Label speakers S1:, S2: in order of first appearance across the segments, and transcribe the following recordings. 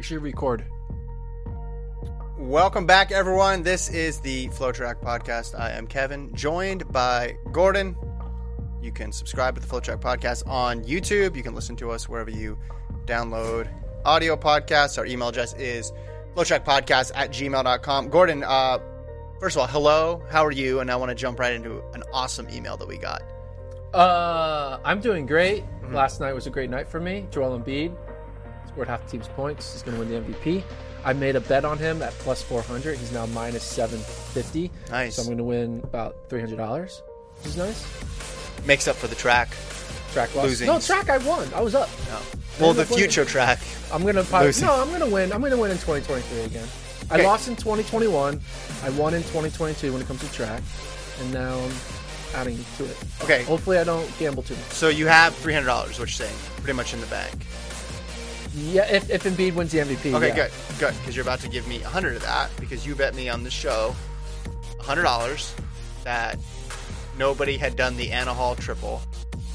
S1: Make sure you record.
S2: Welcome back, everyone. This is the FloTrack Podcast. I am Kevin, joined by Gordon. You can subscribe to the FloTrack Podcast on YouTube. You can listen to us wherever you download audio podcasts. Our email address is flotrackpodcast at gmail.com. Gordon, uh, first of all, hello. How are you? And I want to jump right into an awesome email that we got.
S1: Uh, I'm doing great. Last night was a great night for me. Joel Embiid scored half the team's points. He's going to win the MVP. I made a bet on him at plus 400. He's now minus 750.
S2: Nice.
S1: So I'm going to win about $300, which is nice.
S2: Makes up for the track.
S1: Track loss.
S2: Losing.
S1: No, track I won. I was up. Oh.
S2: No. Well, the
S1: up winning.
S2: future track.
S1: I'm gonna probably,
S2: Losing.
S1: no. I'm gonna win. I'm gonna win in 2023 again. I lost in 2021. I won in 2022 when it comes to track, and now I'm adding to it.
S2: Okay.
S1: Hopefully, I don't gamble too much.
S2: So you have $300, what you're saying. Pretty much in the bank.
S1: Yeah, if, if Embiid wins the MVP.
S2: Okay,
S1: yeah.
S2: good, good, because you're about to give me a hundred of that because you bet me on the show hundred dollars that nobody had done the Anna Hall triple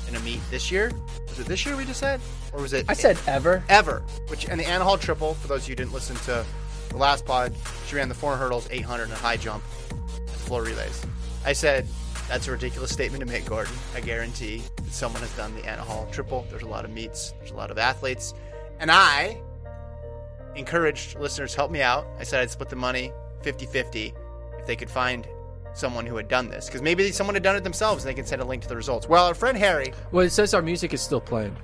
S2: in a meet this year. Was it this year we just said, or was it?
S1: I said ever.
S2: ever. Which and the Anna Hall triple for those of you who didn't listen to the last pod, she ran the 400 hurdles, 800, and high jump, and floor relays. I said that's a ridiculous statement to make, Gordon. I guarantee that someone has done the Anna Hall triple. There's a lot of meets. There's a lot of athletes, and I encouraged listeners to help me out. I said I'd split the money 50-50 if they could find someone who had done this because maybe someone had done it themselves and they can send a link to the results. Well, our friend Harry.
S1: Well, it says our music is still playing.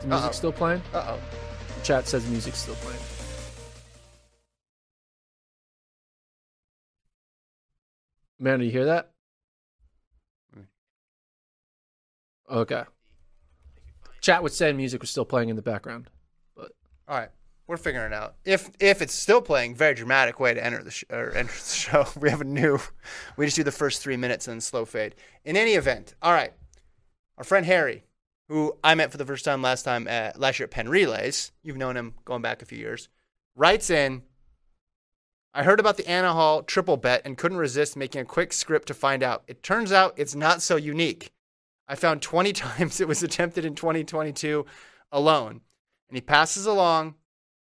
S1: The music
S2: Uh-oh.
S1: still playing?
S2: Uh oh.
S1: Chat says music's still playing. Man, do you hear that? Okay. Chat was saying music was still playing in the background.
S2: All right, we're figuring it out. If if it's still playing, very dramatic way to enter the sh- or enter the show. We have a new. We just do the first three minutes and then slow fade. In any event, all right. Our friend Harry, who I met for the first time last time at last year at Penn Relays. You've known him going back a few years. Writes in. I heard about the Anna Hall triple bet and couldn't resist making a quick script to find out. It turns out it's not so unique. I found 20 times it was attempted in 2022 alone. And he passes along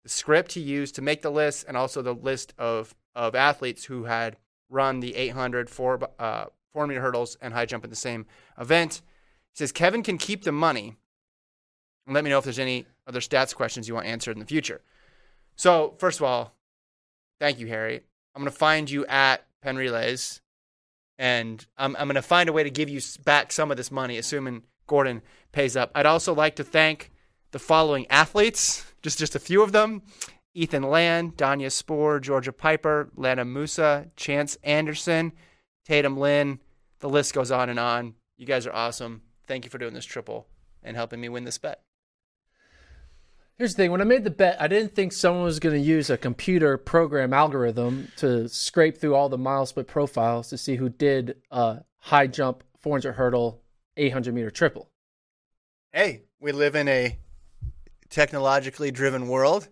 S2: the script he used to make the list and also the list of, of athletes who had run the 800, four, uh, 4 meter hurdles, and high jump in the same event. He says Kevin can keep the money and let me know if there's any other stats questions you want answered in the future. So, first of all, thank you, Harry. I'm going to find you at Penn Relays and I'm, I'm going to find a way to give you back some of this money, assuming Gordon pays up. I'd also like to thank the following athletes, just just a few of them: Ethan Land, Danya Spoor, Georgia Piper, Lana Musa, Chance Anderson, Tatum Lynn. The list goes on and on. You guys are awesome. Thank you for doing this triple and helping me win this bet.
S1: Here's the thing: when I made the bet, I didn't think someone was going to use a computer program algorithm to scrape through all the MileSplit profiles to see who did a high jump 400 hurdle 800 meter triple.
S2: Hey, we live in a technologically driven world.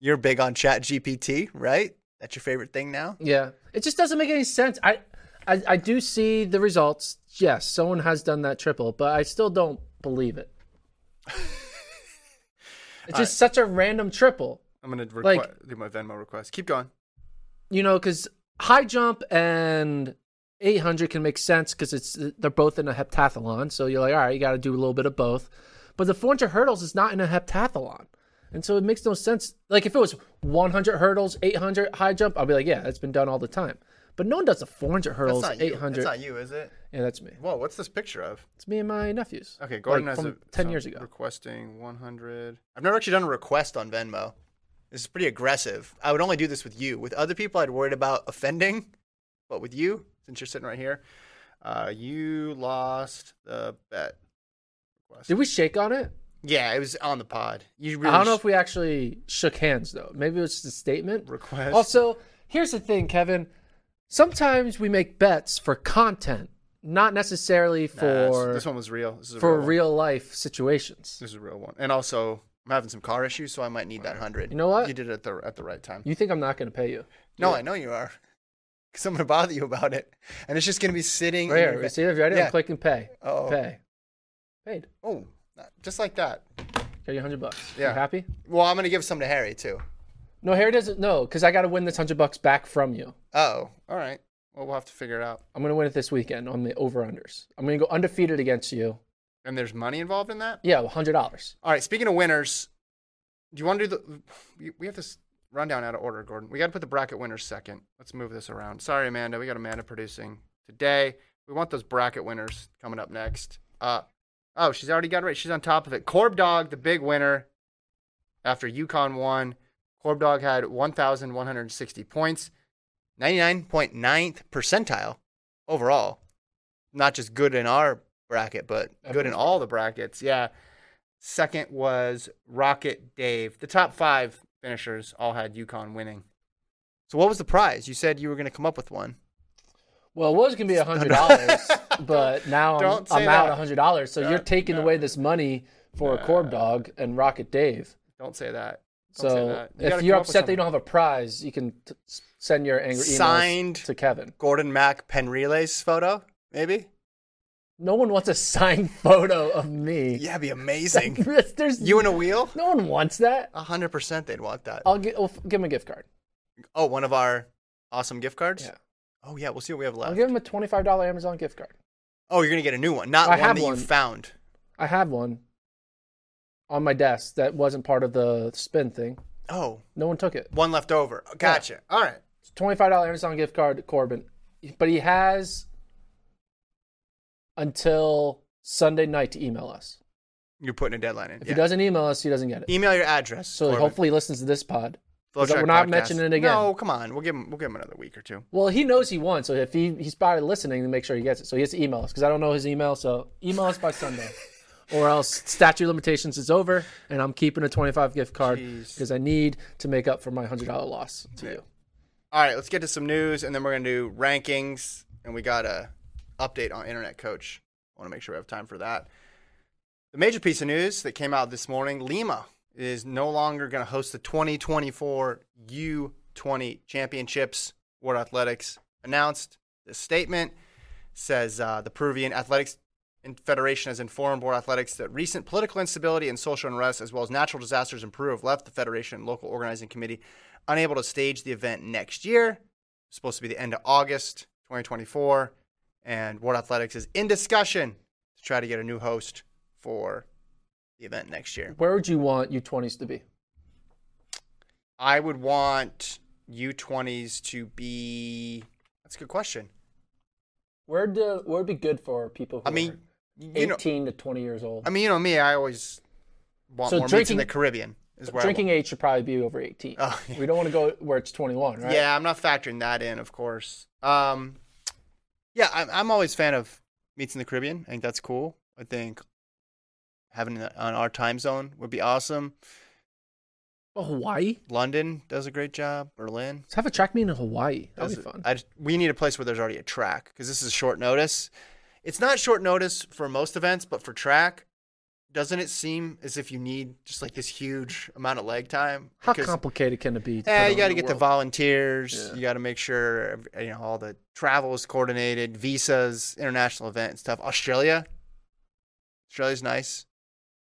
S2: You're big on Chat GPT, right? That's your favorite thing now?
S1: Yeah, it just doesn't make any sense. I, I, I do see the results. Yes, someone has done that triple, but I still don't believe it. it's just such a random triple,
S2: I'm going to
S1: Like-
S2: do my Venmo request. Keep going.
S1: you know, because high jump and 800 can make sense because it's they're both in a heptathlon. So you're like, all right, you got to do a little bit of both. But the 400 hurdles is not in a heptathlon. And so it makes no sense. Like if it was 100 hurdles, 800 high jump, I'll be like, yeah, that's been done all the time. But no one does the 400 hurdles,
S2: That's not you.
S1: 800.
S2: That's not you, is it?
S1: Yeah, that's me.
S2: Whoa, what's this picture of?
S1: It's me and my nephews.
S2: Okay, Gordon
S1: like
S2: has a,
S1: 10
S2: so
S1: years ago.
S2: Requesting 100. I've never actually done a request on Venmo. This is pretty aggressive. I would only do this with you. With other people, I'd worried about offending. But with you, since you're sitting right here, uh, you lost the bet. Request.
S1: Did we shake on it?
S2: Yeah, it was on the pod. You really
S1: I don't know
S2: sh-
S1: if we actually shook hands though. Maybe it was just a statement.
S2: request.
S1: Also, here's the thing, Kevin. Sometimes we make bets for content, not necessarily
S2: Nah, this-
S1: for
S2: this one was real. This is a
S1: for
S2: real, one.
S1: real life situations.
S2: This is a real one. And also, I'm having some car issues, so I might need that hundred.
S1: You know what?
S2: You did it at the at the right time.
S1: You think I'm not going to pay you?
S2: No, I know you are. Because I'm going to bother you about it. And it's just going to be sitting.
S1: Right
S2: in
S1: here.
S2: your
S1: See if you're ready.
S2: Yeah.
S1: I'm clicking pay.
S2: Uh-oh.
S1: Pay. Paid.
S2: Oh, just like that.
S1: Got you hundred bucks.
S2: Yeah.
S1: You happy?
S2: Well, I'm going to give some to Harry, too.
S1: No, Harry doesn't know because I got to win this hundred bucks back from you.
S2: Oh, all right. Well, we'll have to figure it out.
S1: I'm going to win it this weekend on the over unders. I'm going to go undefeated against you.
S2: And there's money involved in that?
S1: Yeah, hundred dollars.
S2: All right. Speaking of winners, do you want to do the. we- We have this rundown out of order, Gordon. We got to put the bracket winners second. Let's move this around. Sorry, Amanda. We got Amanda producing today. We want those bracket winners coming up next. Uh, oh, she's already got it right. She's on top of it. Corb Dog, the big winner after UConn won. Corb Dog had 1,160 points, 99.9th percentile overall. Not just good in our bracket, but good in all the brackets. Yeah. Second was Rocket Dave. The top five finishers all had UConn winning. So what was the prize? You said you were going to come up with one.
S1: Well, it was going to be hundred dollars, but now I'm,
S2: say
S1: I'm out hundred dollars. So you're taking
S2: no.
S1: away this money for a Corb Dog and Rocket Dave.
S2: Don't say that. Don't say
S1: So
S2: that. You
S1: if you're
S2: come up with
S1: upset that you don't have a prize, you can t- send your angry emails
S2: Signed.
S1: to Kevin.
S2: Gordon Mack Penn Relays photo, maybe?
S1: No one wants a signed photo of me.
S2: Yeah, it'd be amazing.
S1: There's
S2: you in a wheel?
S1: no one wants that.
S2: A hundred percent, they'd want that.
S1: I'll gi- I'll f- give them a gift card.
S2: Oh, one of our awesome gift cards.
S1: Yeah.
S2: Oh yeah, we'll see what we have left.
S1: I'll give him a twenty-five dollar Amazon gift card.
S2: Oh, you're gonna get a new one, not
S1: I
S2: one
S1: have
S2: that
S1: one.
S2: you found.
S1: I have one on my desk that wasn't part of the spin thing.
S2: Oh,
S1: No one took it.
S2: one left over. Gotcha. All right.
S1: Twenty-five dollar Amazon gift card to Corbin, but he has until Sunday night to email us.
S2: You're putting a deadline in.
S1: If
S2: yeah.
S1: he doesn't email us, he doesn't get it.
S2: email your address.
S1: So
S2: Corbin.
S1: hopefully he listens to this pod. We're not
S2: Podcast.
S1: mentioning it again.
S2: No, come on. We'll give him. We'll give him another week or two.
S1: Well, he knows he won, so if he he started listening, to make sure he gets it. So he has to email us because I don't know his email. So email us by Sunday, or else statute of limitations is over, and I'm keeping a 25 gift card because I need to make up for my hundred dollar loss to you.
S2: All right, let's get to some news, and then we're gonna do rankings, and we got a update on Internet Coach. I want to make sure we have time for that. The major piece of news that came out this morning: Lima is no longer going to host the 2024 U20 Championships. World Athletics announced this statement. Says uh, the Peruvian Athletics Federation has informed World Athletics that recent political instability and social unrest, as well as natural disasters in Peru, have left the federation and local organizing committee unable to stage the event next year. It's supposed to be the end of August 2024, and World Athletics is in discussion to try to get a new host for the event next year.
S1: Where would you want U20s to be?
S2: I would want U20s to be. That's a good question.
S1: Where do where would be good for people who
S2: I mean, you know,
S1: 18 to 20 years old?
S2: I mean, you know me. I always want
S1: So
S2: more meats in
S1: drinking-
S2: the Caribbean. Is where
S1: Drinking age should probably be over 18.
S2: Oh, yeah.
S1: We don't want to go where it's 21, right?
S2: Yeah, I'm not factoring that in, of course. Um, yeah, I'm, I'm always a fan of meats in the Caribbean. I think that's cool. I think having it on our time zone would be awesome.
S1: Oh, Hawaii?
S2: London does a great job. Berlin.
S1: Let's have a track meet in Hawaii. That'd be fun.
S2: I just- we need a place where there's already a track because this is short notice. It's not short notice for most events, but for track, doesn't it seem as if you need just like this huge amount of leg time?
S1: How complicated can it be?
S2: Yeah, you got to get the
S1: world?
S2: volunteers.
S1: Yeah.
S2: You got to make sure you know all the travel is coordinated, visas, international event and stuff. Australia, Australia's nice.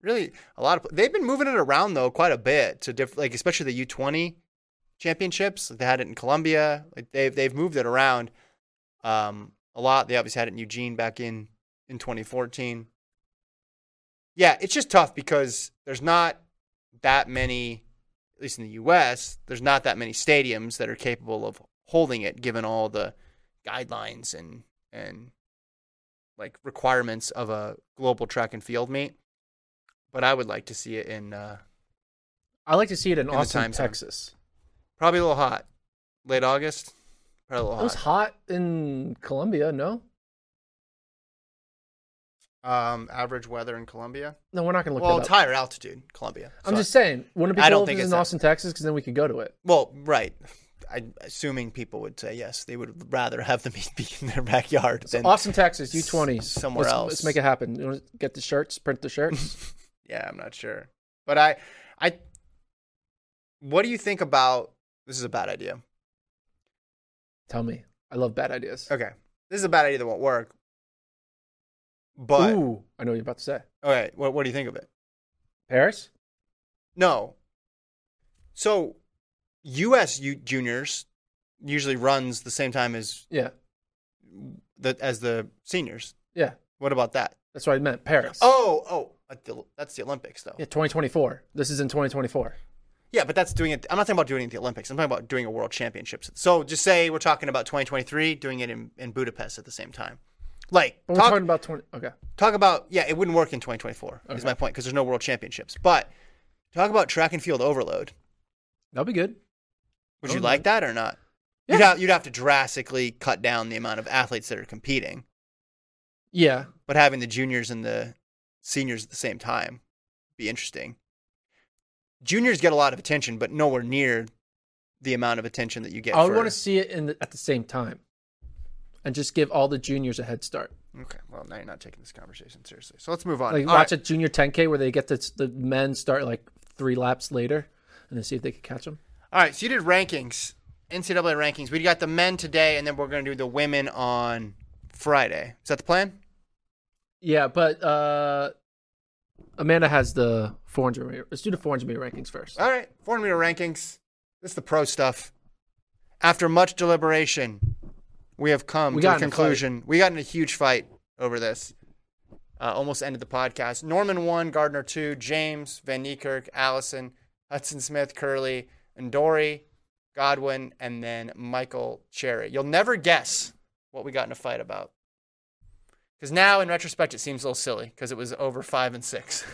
S2: Really, a lot of they've been moving it around though quite a bit to different, like especially the U twenty championships. They had it in Colombia. Like they've they've moved it around um, a lot. They obviously had it in Eugene back in in 2014. Yeah, it's just tough because there's not that many at least in the US, there's not that many stadiums that are capable of holding it given all the guidelines and and like requirements of a global track and field meet. But I would like to see it in uh,
S1: I like to see it in
S2: in
S1: Austin,
S2: time zone.
S1: Texas.
S2: probably a little hot. Late August. Probably a
S1: It
S2: little
S1: was
S2: hot.
S1: hot in Colombia. No,
S2: Um, average weather in Colombia.
S1: no, we're not going to look
S2: Well,
S1: that
S2: it's higher altitude, Colombia.
S1: I'm
S2: So-
S1: just saying, wouldn't it be
S2: I don't
S1: cool if
S2: think it's
S1: in
S2: that-
S1: Austin, Texas? Because then we could go to it.
S2: Well, right. I assuming people would say yes, they would rather have the meet be in their backyard
S1: So
S2: than
S1: Austin, Texas, U20.
S2: somewhere
S1: let's,
S2: else.
S1: Let's make it happen. You want to get the shirts, print the shirts.
S2: Yeah, I'm not sure. But I I what do you think about this is a bad idea.
S1: Tell me. I love bad ideas.
S2: Okay. This is a bad idea that won't work. But
S1: Ooh, I know what you're about to say.
S2: okay, what what do you think of it?
S1: Paris?
S2: No. So US U- juniors usually runs the same time as
S1: Yeah,
S2: the as the seniors.
S1: yeah.
S2: What about that?
S1: That's what I meant. Paris.
S2: Oh, oh, that's the Olympics though.
S1: yeah, 2024. This is in 2024.
S2: Yeah, but that's doing it. I'm not talking about doing it at the Olympics. I'm talking about doing a World Championships. So just say we're talking about 2023, doing it in, in Budapest at the same time. Like
S1: But we're
S2: talk,
S1: talking about 20. Okay.
S2: talk about yeah, it wouldn't work in 2024. Is my point because there's no World Championships. But talk about track and field overload.
S1: That'll be good.
S2: Would you
S1: Oh,
S2: like that or not?
S1: Yeah.
S2: You'd have you'd have to drastically cut down the amount of athletes that are competing,
S1: Yeah.
S2: but having the juniors and the seniors at the same time be interesting. Juniors get a lot of attention, but nowhere near the amount of attention that you get.
S1: I would
S2: for-
S1: want to see it in the, at the same time and just give all the juniors a head start.
S2: Okay, well now you're not taking this conversation seriously. So let's move on.
S1: Like
S2: All
S1: watch
S2: right.
S1: a junior 10K where they get the, the men start like three laps later and then see if they can catch them.
S2: All right, so you did rankings, NCAA rankings. We got the men today, and then we're going to do the women on Friday. Is that the plan?
S1: Yeah, but uh, Amanda has the 400 meter. Let's do the 400 meter rankings first.
S2: All right, 400 meter rankings. This is the pro stuff. After much deliberation, we have come
S1: We
S2: to a
S1: in a
S2: conclusion. We got in a huge fight over this. Uh, almost ended the podcast. Norman one, Gardiner two, James, Van Niekerk, Allison, Hudson Smith, Kerley, and Dory, Godwin, and then Michael Cherry. You'll never guess what we got in a fight about. Because now, in retrospect, it seems a little silly because it was over five and six.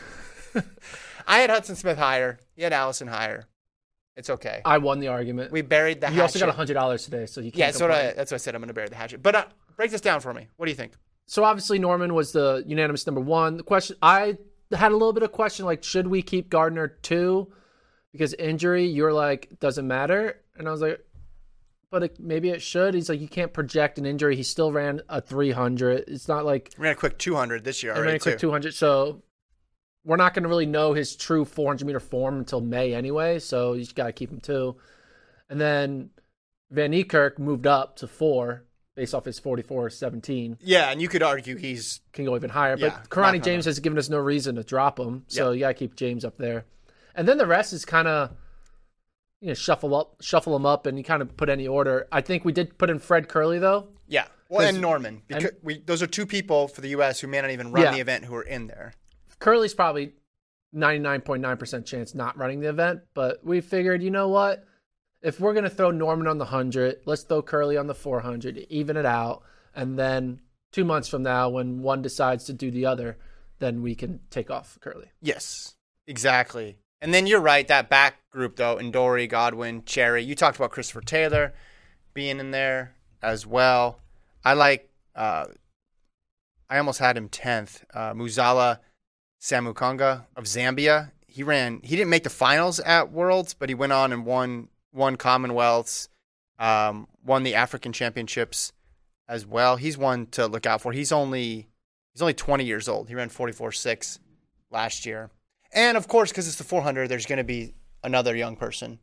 S2: I had Hudson Smith higher. He had Allison higher. It's okay.
S1: I won the argument.
S2: We buried the
S1: you also got
S2: hatchet.
S1: $100 today, so you can't
S2: Yeah, that's what, I, that's what I said. I'm going to bury the hatchet. But uh, break this down for me. What do you think?
S1: So obviously Norman was the unanimous number one. The question I had a little bit of question like, should we keep Gardiner two because injury? You're like, doesn't matter, and I was like, but it, maybe it should. He's like, you can't project an injury. He still ran a 300. It's not like
S2: We ran a quick 200 this year already,
S1: ran a quick
S2: too.
S1: 200. So we're not going to really know his true 400 meter form until May anyway. So you just got to keep him too. And then Van Niekerk moved up to four based off his 44 17
S2: Yeah, and you could argue he's
S1: can go even higher.
S2: Yeah,
S1: but
S2: Kirani
S1: James has given us no reason to drop him, so
S2: Yep.
S1: you gotta keep James up there. And then the rest is kind of you know shuffle up, shuffle them up, and you kind of put any order. I think we did put in Fred Kerley though.
S2: yeah. Well, and Norman because
S1: and-
S2: we those are two people for the U.S. who may not even run
S1: Yeah.
S2: the event who are in there.
S1: Kerley's probably ninety nine point nine percent chance not running the event, but we figured you know what. If we're gonna throw Norman on the hundred, let's throw Kerley on the four hundred, even it out, and then two months from now, when one decides to do the other, then we can take off Kerley.
S2: Yes, exactly. And then you're right. That back group though, Dory, Godwin, Cherry. You talked about Christopher Taylor being in there as well. I like. Uh, I almost had him tenth. Uh, Muzala Samukonga of Zambia. He ran. He didn't make the finals at Worlds, but he went on and won won Commonwealths, um, won the African Championships as well. He's one to look out for. He's only he's only 20 years old. He ran 44.6 last year. And of course, because it's the 400, there's going to be another young person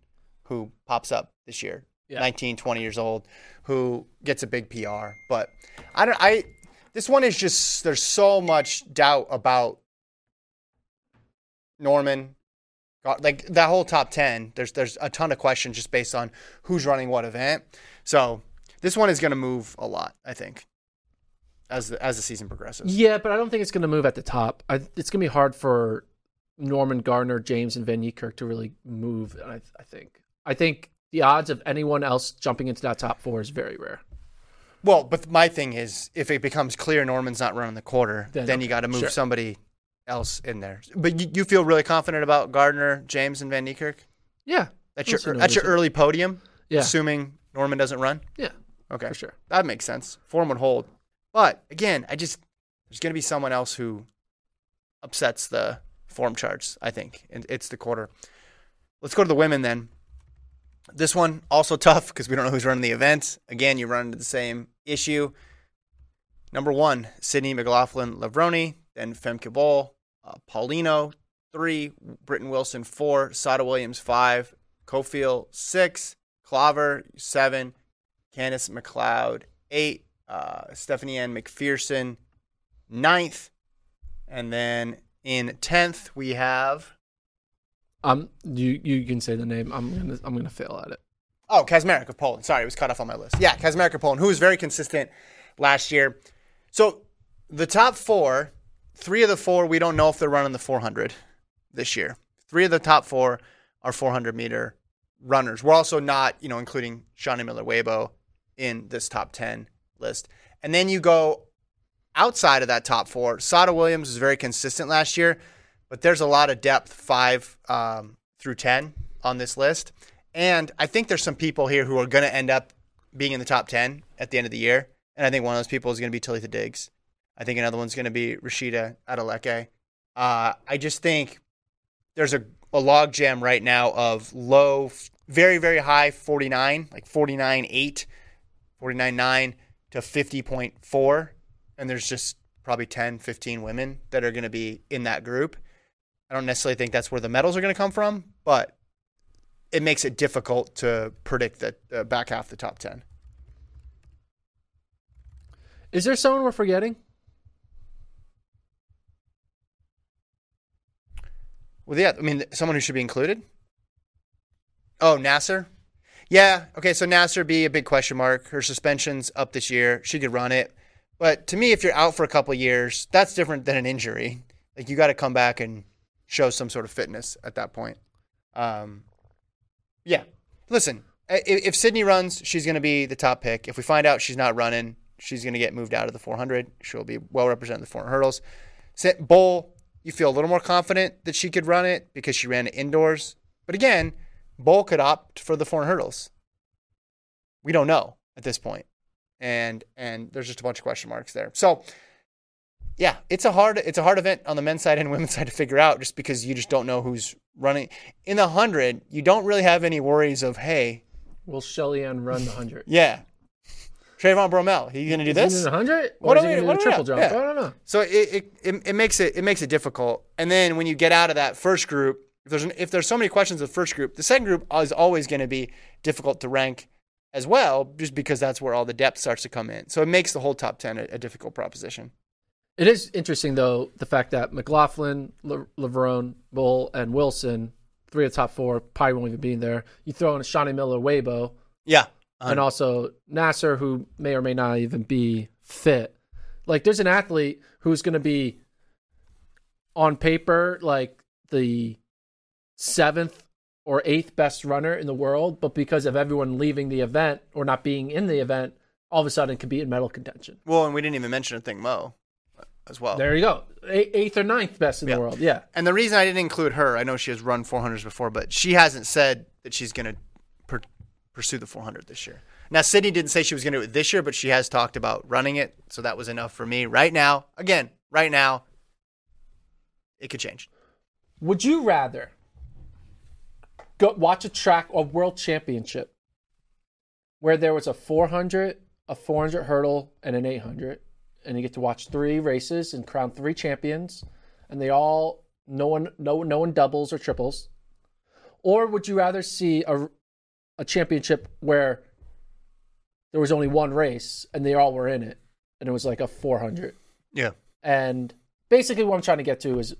S2: who pops up this year,
S1: Yeah.
S2: 19, 20 years old, who gets a big PR. But I don't. I this one is just there's so much doubt about Norman. Like that whole top 10, there's there's a ton of questions just based on who's running what event. So this one is going to move a lot, I think, as the, as the season progresses.
S1: Yeah, but I don't think it's going to move at the top. I, it's going to be hard for Norman Gardiner, James, and Van Niekerk to really move. I, I think. I think the odds of anyone else jumping into that top four is very rare.
S2: Well, but my thing is, if it becomes clear Norman's not running the quarter,
S1: Then,
S2: then, you got to move
S1: sure.
S2: somebody else in there. But you, you feel really confident about Gardiner, James, and Van Niekerk?
S1: Yeah,
S2: That's
S1: I don't see
S2: your
S1: no
S2: that's your early podium,
S1: Yeah,
S2: assuming Norman doesn't run.
S1: yeah,
S2: Okay,
S1: for sure.
S2: that makes sense. Form would hold, but again, I just there's going to be someone else who upsets the form charts. I think, and it's the quarter. Let's go to the women then. This one also tough because we don't know who's running the event. Again, you run into the same issue. Number one, Sydney McLaughlin Levrone, then Femke Bol, uh, Paulino three, Britton Wilson four, Sada Williams five, Cofield six, Klaver seven, Candice McLeod eight, uh, Stephenie Ann McPherson ninth, and then in tenth we have
S1: Um, you you can say the name. I'm gonna I'm gonna fail at it.
S2: Oh, Kaczmarek of Poland. Sorry, it was cut off on my list. Yeah, Kaczmarek of Poland, who was very consistent last year. So the top four, three of the four, we don't know if they're running the 400 this year. Three of the top four are 400 meter runners. We're also not, you know, including Shaunae Miller Uibo in this top 10 list. And then you go outside of that top four. Sada Williams was very consistent last year, but there's a lot of depth five um, through 10 on this list. And I think there's some people here who are going to end up being in the top 10 at the end of the year. And I think one of those people is going to be Talitha Diggs. I think another one's going to be Rhasidat Adeleke. Uh, I just think there's a, a log jam right now of low, very, very high 49, like 49.8, 49.9 to 50.4. And there's just probably 10, 15 women that are going to be in that group. I don't necessarily think that's where the medals are going to come from, but it makes it difficult to predict the uh, back half of the top 10.
S1: Is there someone we're forgetting?
S2: Well, yeah, I mean, someone who should be included. Oh, Naser. Yeah. Okay. So Naser be a big question mark. Her suspension's up this year. She could run it, but to me, if you're out for a couple years, that's different than an injury. Like you got to come back and show some sort of fitness at that point. Um, yeah. Listen, i- if Sydney runs, she's going to be the top pick. If we find out she's not running, she's going to get moved out of the 400. She'll be well represented in the 400 hurdles. Bol, you feel a little more confident that she could run it because she ran it indoors. But again, Bol could opt for the 400 hurdles. We don't know at this point. And and there's just a bunch of question marks there. So yeah, it's a hard it's a hard event on the men's side and women's side to figure out just because you just don't know who's running. In the 100, you don't really have any worries of, hey,
S1: Will Shelly Ann run the hundred?
S2: yeah, Trayvon Bromell, he going to do
S1: Is
S2: this?
S1: hundred?
S2: What
S1: is he
S2: we-
S1: gonna do
S2: do
S1: triple jump?
S2: Yeah.
S1: I don't know.
S2: So it, it, it, it makes it it makes it difficult. And then when you get out of that first group, if there's an, if there's so many questions of the first group, the second group is always going to be difficult to rank as well, just because that's where all the depth starts to come in. So it makes the whole top ten a, a difficult proposition.
S1: It is interesting though the fact that McLaughlin, Le- Levrone, Bol, and Wilson, three of the top four, probably won't even be in there. You throw in Shaunae Miller, Uibo,
S2: Yeah,
S1: and um, also Naser, who may or may not even be fit. Like, there's an athlete who's going to be on paper like the seventh or eighth best runner in the world, but because of everyone leaving the event or not being in the event, all of a sudden could be in medal contention.
S2: Well, and we didn't even mention Athing Mu as well.
S1: There you go, A- eighth or ninth best in
S2: Yeah.
S1: the world. Yeah,
S2: And the reason I didn't include her, I know she has run 400s before, but she hasn't said that she's going to per- pursue the 400 this year. Now, Sydney didn't say she was going to do it this year, but she has talked about running it. So that was enough for me. Right now, again, right now, it could change.
S1: Would you rather go watch a track or world championship where there was a 400, a 400 hurdle and an 800, and you get to watch three races and crown three champions, and they all no one no no one doubles or triples, or would you rather see a a championship where there was only one race and they all were in it, and it was like a 400?
S2: Yeah.
S1: And basically, what I'm trying to get to is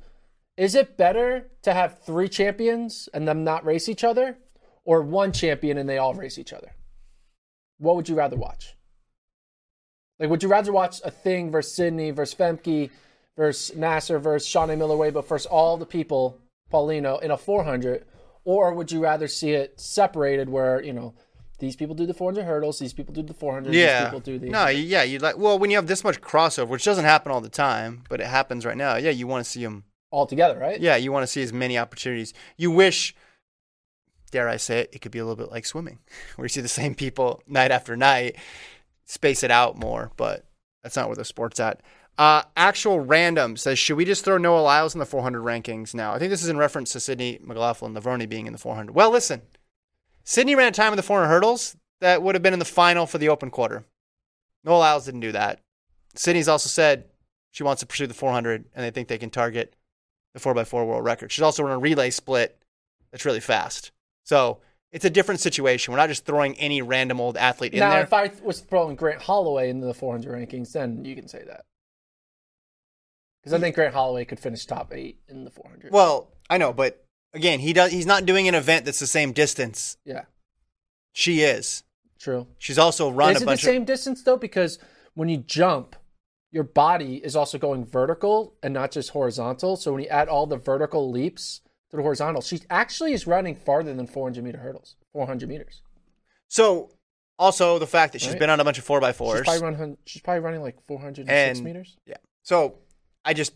S1: is it better to have three champions and them not race each other, or one champion and they all race each other? What would you rather watch? Like, would you rather watch Athing versus Sydney versus Femke versus Naser versus Shaunae Miller Uibo versus all the people, Paulino, in a 400? Or would you rather see it separated where, you know, these people do the 400 hurdles, these people do the 400, these
S2: Yeah.
S1: people do the.
S2: No, yeah, you like well when you have this much crossover, which doesn't happen all the time, but it happens right now. Yeah, you want to see them.
S1: All together, right?
S2: Yeah, you want to see as many opportunities. You wish, dare I say it, it could be a little bit like swimming, where you see the same people night after night, space it out more. But that's not where the sport's at. Uh, actual random says, should we just throw Noah Lyles in the 400 rankings now? I think this is in reference to Sydney McLaughlin Levrone being in the 400. Well, listen, Sydney ran a time in the 400 hurdles that would have been in the final for the open quarter. Noah Lyles didn't do that. Sydney's also said she wants to pursue the 400, and they think they can target the 4x4 world record. She's also run a relay split that's really fast. So it's a different situation. We're not just throwing any random old athlete in
S1: now,
S2: there.
S1: if I was throwing Grant Holloway into the 400 rankings, then you can say that. Because I think Grant Holloway could finish top eight in the 400.
S2: well, I know, but again, he does. He's not doing an event that's the same distance.
S1: yeah,
S2: She is.
S1: true.
S2: She's also run
S1: Is it the same
S2: of.
S1: distance though? Because when you jump, your body is also going vertical and not just horizontal. So when you add all the vertical leaps to the horizontal, she actually is running farther than 400 meter hurdles. 400 meters.
S2: So also the fact that she's
S1: Right.
S2: been on a bunch of 4x4s.
S1: She's probably, run, she's probably running like 406
S2: And-
S1: meters.
S2: Yeah. So I just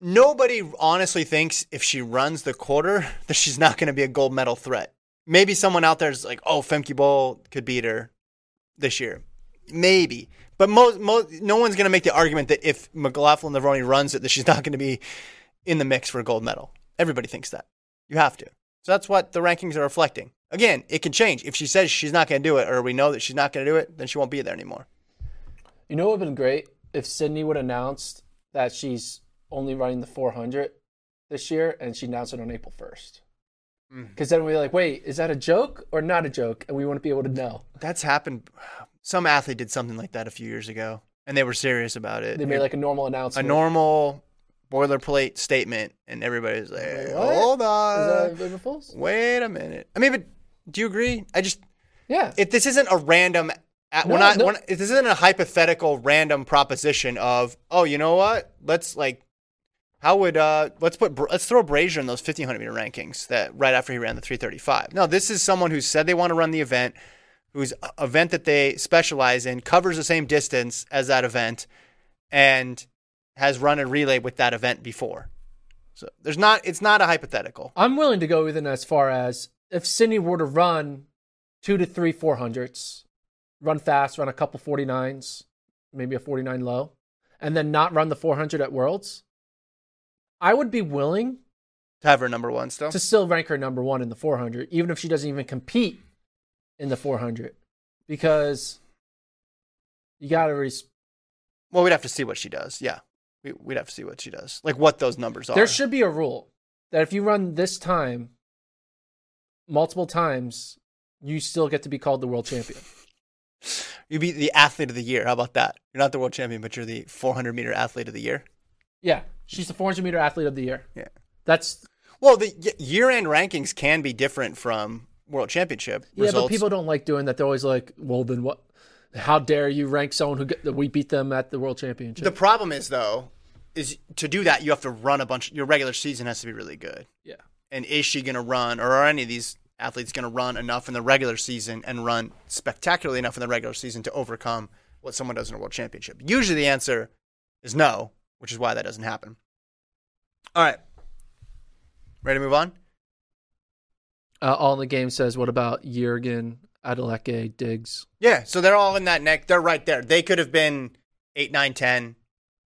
S2: nobody honestly thinks if she runs the quarter that she's not going to be a gold medal threat. Maybe someone out there's like, oh, Femke Bol could beat her this year. Maybe. But most, most no one's going to make the argument that if McLaughlin Levrone runs it, that she's not going to be in the mix for a gold medal. Everybody thinks that. You have to. So that's what the rankings are reflecting. Again, it can change. If she says she's not going to do it, or we know that she's not going to do it, then she won't be there anymore.
S1: You know what would have been great if Sydney would have announced that she's only running the 400 this year and she announced it on April 1st.
S2: Mm.
S1: Because then we're like, wait, is that a joke or not a joke? And we wouldn't be able to know.
S2: That's happened. Some athlete did something like that a few years ago, and they were serious about it.
S1: They made like a normal announcement.
S2: a normal boilerplate statement, and everybody's like,
S1: Wait, what?
S2: "Hold
S1: Is
S2: on,
S1: that April Fool's?
S2: wait a minute." I mean, but do you agree? I just
S1: Yeah.
S2: if this isn't a random, a- we're not.
S1: no.
S2: We're not- if this isn't a hypothetical random proposition of, oh, you know what? Let's like. How would uh let's put let's throw Brazier in those 1500 meter rankings that right after he ran the 335. No, this is someone who said they want to run the event, whose event that they specialize in covers the same distance as that event, and has run a relay with that event before. So there's not it's not a hypothetical.
S1: I'm willing to go even as far as if Sydney were to run two to three 400s, run fast, run a couple 49s, maybe a 49 low, and then not run the 400 at Worlds, I would be willing
S2: To have her number one still.
S1: to still rank her number one in the 400, even if she doesn't even compete in the 400, because you got to. Res-
S2: Well, we'd have to see what she does. Yeah, we, we'd have to see what she does, like what those numbers are.
S1: there should be a rule that if you run this time multiple times, you still get to be called the world champion.
S2: You'd be the athlete of the year. How about that? You're not the world champion, but you're the 400 meter athlete of the year.
S1: Yeah, she's the 400 meter athlete of the year.
S2: Yeah.
S1: That's
S2: Well, the year end rankings can be different from world championship
S1: yeah,
S2: results.
S1: but people don't like doing that. They're always like, "Well, then what? How dare you rank someone who get, we beat them at the world championship?"
S2: the problem is though, is to do that you have to run a bunch. Your regular season has to be really good.
S1: yeah,
S2: And is she going to run, or are any of these athletes going to run enough in the regular season and run spectacularly enough in the regular season to overcome what someone does in a world championship? Usually the answer is no, which is why that doesn't happen. All right. Ready to move on?
S1: Uh, all in the game says, "What about Jurgen, Adeleke, Diggs?"
S2: Yeah, so they're all in that neck. They're right there. They could have been 8, 9, 10.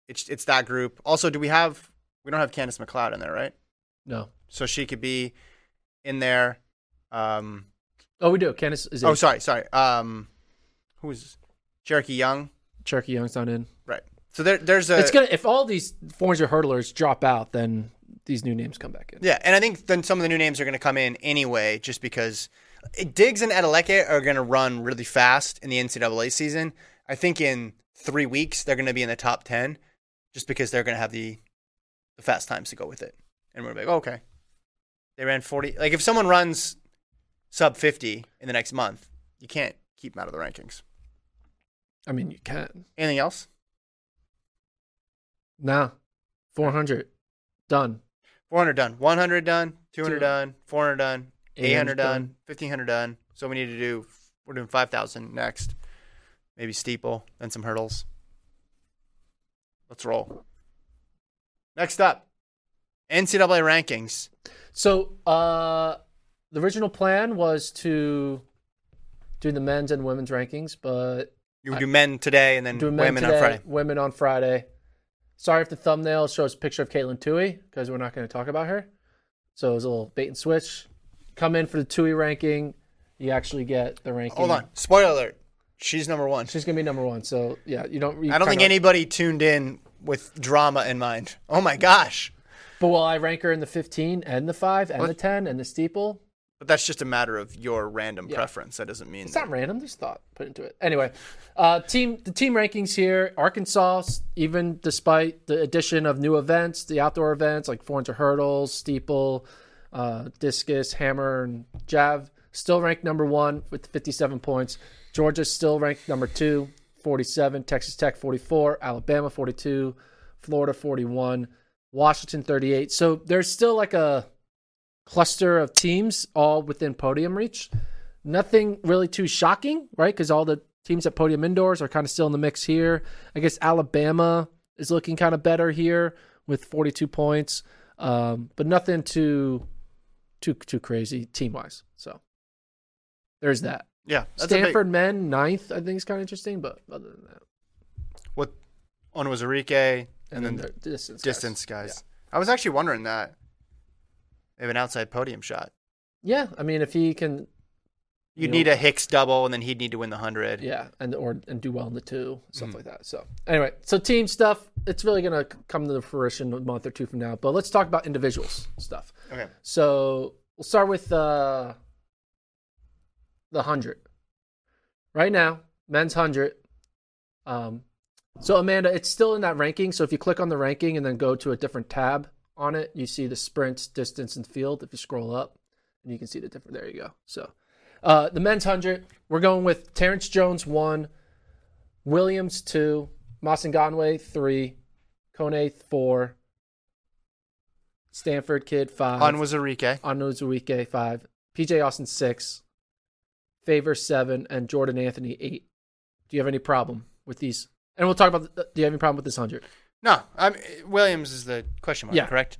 S2: It's, it's that group. Also, do we have, we don't have Candice McLeod in there, right?
S1: No.
S2: So she could be in there. Um,
S1: Oh, we do. Candice is.
S2: oh,
S1: eight.
S2: sorry, sorry. Um, who's Charokee Young,
S1: Charokee Young's not in.
S2: right? So there, there's a
S1: it's gonna if all these 400 hurdlers drop out, then these new names come back in.
S2: yeah, and I think then some of the new names are going to come in anyway, just because Diggs and Adeleke are going to run really fast in the NCAA season. I think in three weeks they're going to be in the top ten, just because they're going to have the the fast times to go with it, and we're like, oh, okay, they ran forty. Like if someone runs sub fifty in the next month, you can't keep them out of the rankings.
S1: I mean, you can.
S2: Anything else?
S1: Nah, 400 done.
S2: 400 done, 100 done, 200 done, 400 done, 800
S1: 800
S2: done,
S1: done.
S2: 1500 done. So we need to do, we're doing 5,000 next. Maybe steeple, then some hurdles. Let's roll. Next up, NCAA rankings.
S1: So, uh, the original plan was to do the men's and women's rankings, but
S2: You would do men today and then
S1: do men
S2: women
S1: today,
S2: on Friday.
S1: women on Friday. Sorry if the thumbnail shows a picture of Katelyn Tuohy because we're not going to talk about her. So it was a little bait and switch. Come in for the Tuohy ranking, you actually get the ranking.
S2: Hold on. Spoiler alert. She's number one.
S1: She's going to be number one. So yeah, you don't. You
S2: I don't think
S1: kinda-
S2: anybody tuned in with drama in mind. Oh my gosh.
S1: But will I rank her in the 15 and the 5 and the 10 and the steeple?
S2: But that's just a matter of your random
S1: Yeah.
S2: preference. That doesn't mean
S1: It's not random. There's thought put into it. Anyway, uh, team the team rankings here. Arkansas, even despite the addition of new events, the outdoor events like 400 hurdles, steeple, uh, discus, hammer, and jav, still ranked number one with 57 points. Georgia still ranked number two, 47. Texas Tech 44. Alabama 42. Florida 41. Washington 38. So there's still like a cluster of teams all within podium reach. Nothing really too shocking, right? Because all the teams at podium indoors are kind of still in the mix here. I guess Alabama is looking kind of better here with 42 points, um, but nothing too too too crazy team wise. So there's that.
S2: Yeah. a big-
S1: Stanford men ninth, I think is kind of interesting, but other than that,
S2: what Onwuzurike
S1: and,
S2: and,
S1: then
S2: then
S1: the distance guys.
S2: distance guys. I was actually wondering that. Have an outside podium shot.
S1: Yeah, I mean if he can,
S2: You'd
S1: You
S2: need
S1: know-
S2: a Hicks double, and then he'd need to win the hundred.
S1: Yeah, and or and do well in the two stuff
S2: Mm-hmm.
S1: like that. So anyway, so team stuff, it's really gonna come to the fruition a month or two from now. But let's talk about individuals stuff.
S2: Okay.
S1: So we'll start with uh, the hundred. Right now, men's hundred. Um, so Amanda, it's still in that ranking. So if you click on the ranking and then go to a different tab on it, you see the sprints, distance, and field. If you scroll up, and you can see the different. There you go. So uh, the men's hundred, we're going with Terrence Jones one, Williams two, Masanganwe three, Kone four, Stanford kid five,
S2: On was Enrique.
S1: Onwuzurike five, PJ Austin six, Favor seven, and Jordan Anthony eight. Do you have any problem with these? And we'll talk about. The, do you have any problem with this hundred?
S2: No, I'm, Williams is the question mark.
S1: Yeah.
S2: Correct.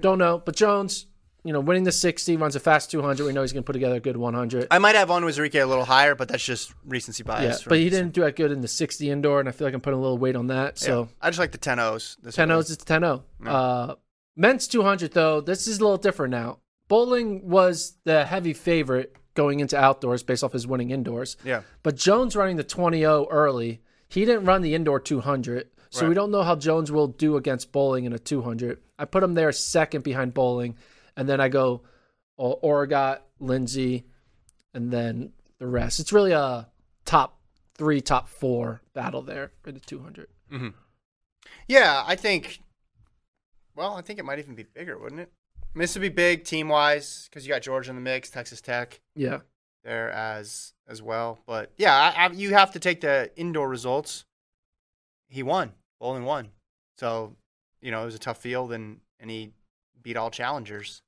S1: Don't know, but Jones, you know, winning the sixty, runs a fast two hundred. We know he's going to put together a good one hundred.
S2: I might have Onwuzurike a little higher, but that's just recency
S1: Yeah,
S2: bias.
S1: but he didn't do that good in the sixty indoor, and I feel like I'm putting a little weight on that.
S2: Yeah.
S1: So
S2: I just like the 10 O's. this
S1: 10
S2: way.
S1: O's is 10 0. Uh, men's 200, though, this is a little different now. Boling was the heavy favorite going into outdoors based off his winning indoors.
S2: Yeah.
S1: But Jones running the 20 0 early, he didn't run the indoor 200. So we don't know how Jones will do against Boling in a 200. I put him there second behind bowling. And then I go uh, Oregot, Lindsay, and then the rest. It's really a top three, top four battle there in the 200.
S2: Yeah, I think. Well, I think it might even be bigger, wouldn't it? I mean, this would be big team wise because you got Georgia in the mix, Texas Tech
S1: Yeah.
S2: there as as well. But yeah, I, I, you have to take the indoor results. He won, Boling won. So you know it was a tough field, and and he beat all challengers.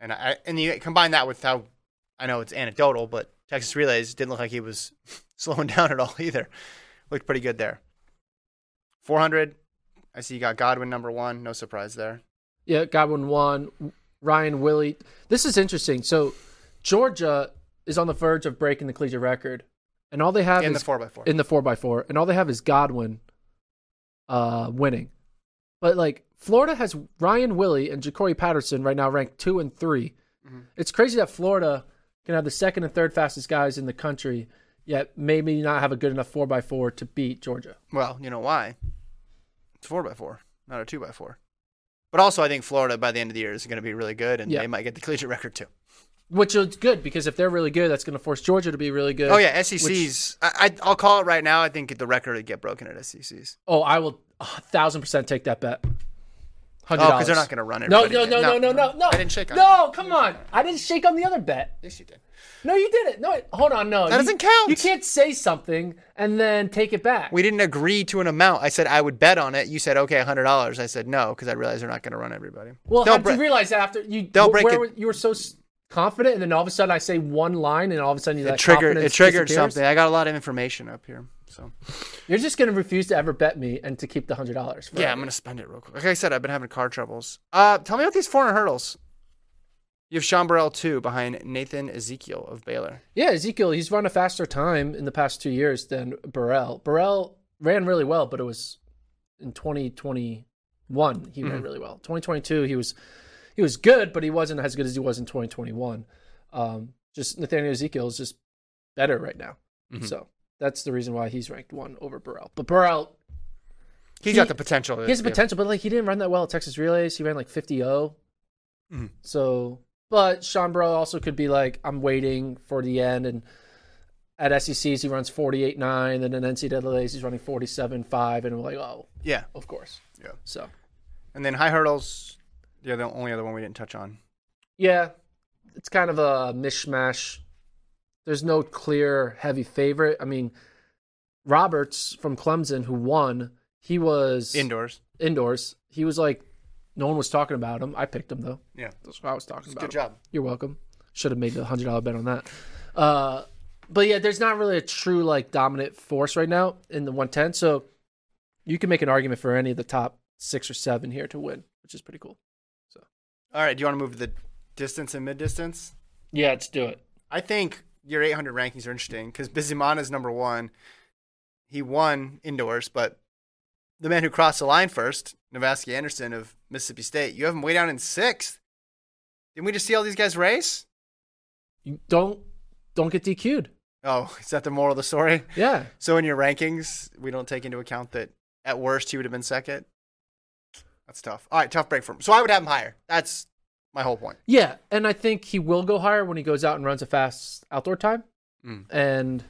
S2: And I and you combine that with how I know it's anecdotal, but Texas Relays didn't look like he was slowing down at all either. Looked pretty good there. Four hundred. I see you got Godwin number one. No surprise there.
S1: Yeah, Godwin won. Ryan Willie. This is interesting. So Georgia is on the verge of breaking the collegiate record, and all they have
S2: In
S1: is
S2: the four by four.
S1: in the four x four, and all they have is Godwin uh, winning. But like Florida has Ryan Willie and Ja'Cory Patterson right now ranked two and 3
S2: Mm-hmm.
S1: It's crazy that Florida can have the second and third fastest guys in the country yet maybe not have a good enough four x four to beat Georgia.
S2: Well, you know why? It's four by four, not a two by four. But also, I think Florida by the end of the year is going to be really good, and
S1: Yeah.
S2: they might get the collegiate record too.
S1: Which is good because if they're really good, that's going to force Georgia to be really good.
S2: Oh yeah, SECs. I, I I'll call it right now. I think the record would get broken at SECs.
S1: Oh, I will a thousand percent take that bet. $100.
S2: because they're not going to run it.
S1: No, no, no, no, no, no, no.
S2: I didn't shake on
S1: No, come on. I didn't shake on the other bet.
S2: Yes, you did.
S1: No, you didn't. No, hold on. No,
S2: That
S1: You-
S2: doesn't count.
S1: You can't say something and then take it back.
S2: We didn't agree to an amount. I said I would bet on it. You said okay, hundred dollars. I said no because I realized they're not going to run everybody.
S1: well,
S2: They'll
S1: how did
S2: bre-
S1: you realize that after you?
S2: They'll break
S1: where
S2: it-
S1: were- you were so confident, and then all of a sudden I say one line, and all of a sudden you
S2: it
S1: that
S2: triggered. It triggered something. I got a lot of information up here. So
S1: You're just gonna refuse to ever bet me and to keep the hundred dollars.
S2: yeah, I'm going to spend it real quick. Like I said, I've been having car troubles. Uh, tell me about these 400 hurdles. You have Sean Burrell too behind Nathan Ezekiel of Baylor.
S1: Yeah, Ezekiel, he's run a faster time in the past two years than Burrell. Burrell ran really well, but it was in 2021 he
S2: Mm-hmm.
S1: ran really well. 2022 he was he was good, but he wasn't as good as he was in 2021. Um, just Nathaniel Ezekiel is just better right now,
S2: Mm-hmm.
S1: so that's the reason why he's ranked one over Burrell. But Burrell,
S2: He's
S1: He-
S2: got the potential.
S1: he has the
S2: yeah.
S1: potential, but like he didn't run that well at Texas Relays. He ran like 50 0.
S2: Mhm.
S1: So, but Sean Burrell also could be like, I'm waiting for the end. And at SECs, he runs 48 9. And then in NCAAs, he's running 47 5. And we're like, oh,
S2: Yeah,
S1: of course.
S2: Yeah.
S1: So,
S2: and then high hurdles. Yeah, the only other one we didn't touch on.
S1: yeah, it's kind of a mishmash. There's no clear heavy favorite. I mean, Roberts from Clemson, who won, he was
S2: Indoors.
S1: indoors. He was like, no one was talking about him. I picked him though.
S2: Yeah.
S1: That's what I was talking about.
S2: Good job.
S1: You're welcome. Should have made a hundred dollar bet on that. Uh, but yeah, there's not really a true like dominant force right now in the 110. So you can make an argument for any of the top six or seven here to win, which is pretty cool.
S2: All right. Do you want to move to the distance and mid distance?
S1: Yeah, let's do it.
S2: I think your 800 rankings are interesting because Bizimana is number one. He won indoors, but the man who crossed the line first, Navasky Anderson of Mississippi State, you have him way down in sixth. Didn't we just see all these guys race?
S1: You don't don't get DQ'd.
S2: Oh, is that the moral of the story?
S1: Yeah.
S2: So in your rankings, we don't take into account that at worst he would have been second. That's tough. All right, tough break for him. So I would have him higher. That's my whole point.
S1: Yeah, and I think he will go higher when he goes out and runs a fast outdoor time,
S2: Mm.
S1: and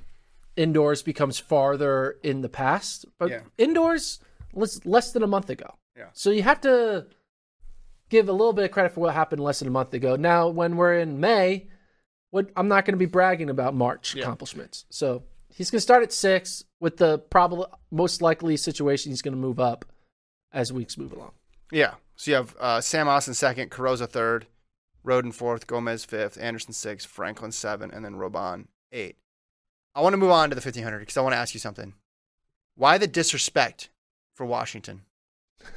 S1: indoors becomes farther in the past. But
S2: Yeah.
S1: indoors, less, less than a month ago.
S2: Yeah.
S1: So you have to give a little bit of credit for what happened less than a month ago. Now, when we're in May, what I'm not going to be bragging about March
S2: Yeah.
S1: accomplishments. So he's going to start at six with the probably most likely situation he's going to move up as weeks move along.
S2: Yeah. So you have uh, Sam Austin second, Carosa third, Rhoden fourth, Gomez fifth, Anderson sixth, Franklin seven, and then Roban eight. I want to move on to the 1500 because I want to ask you something. Why the disrespect for Washington?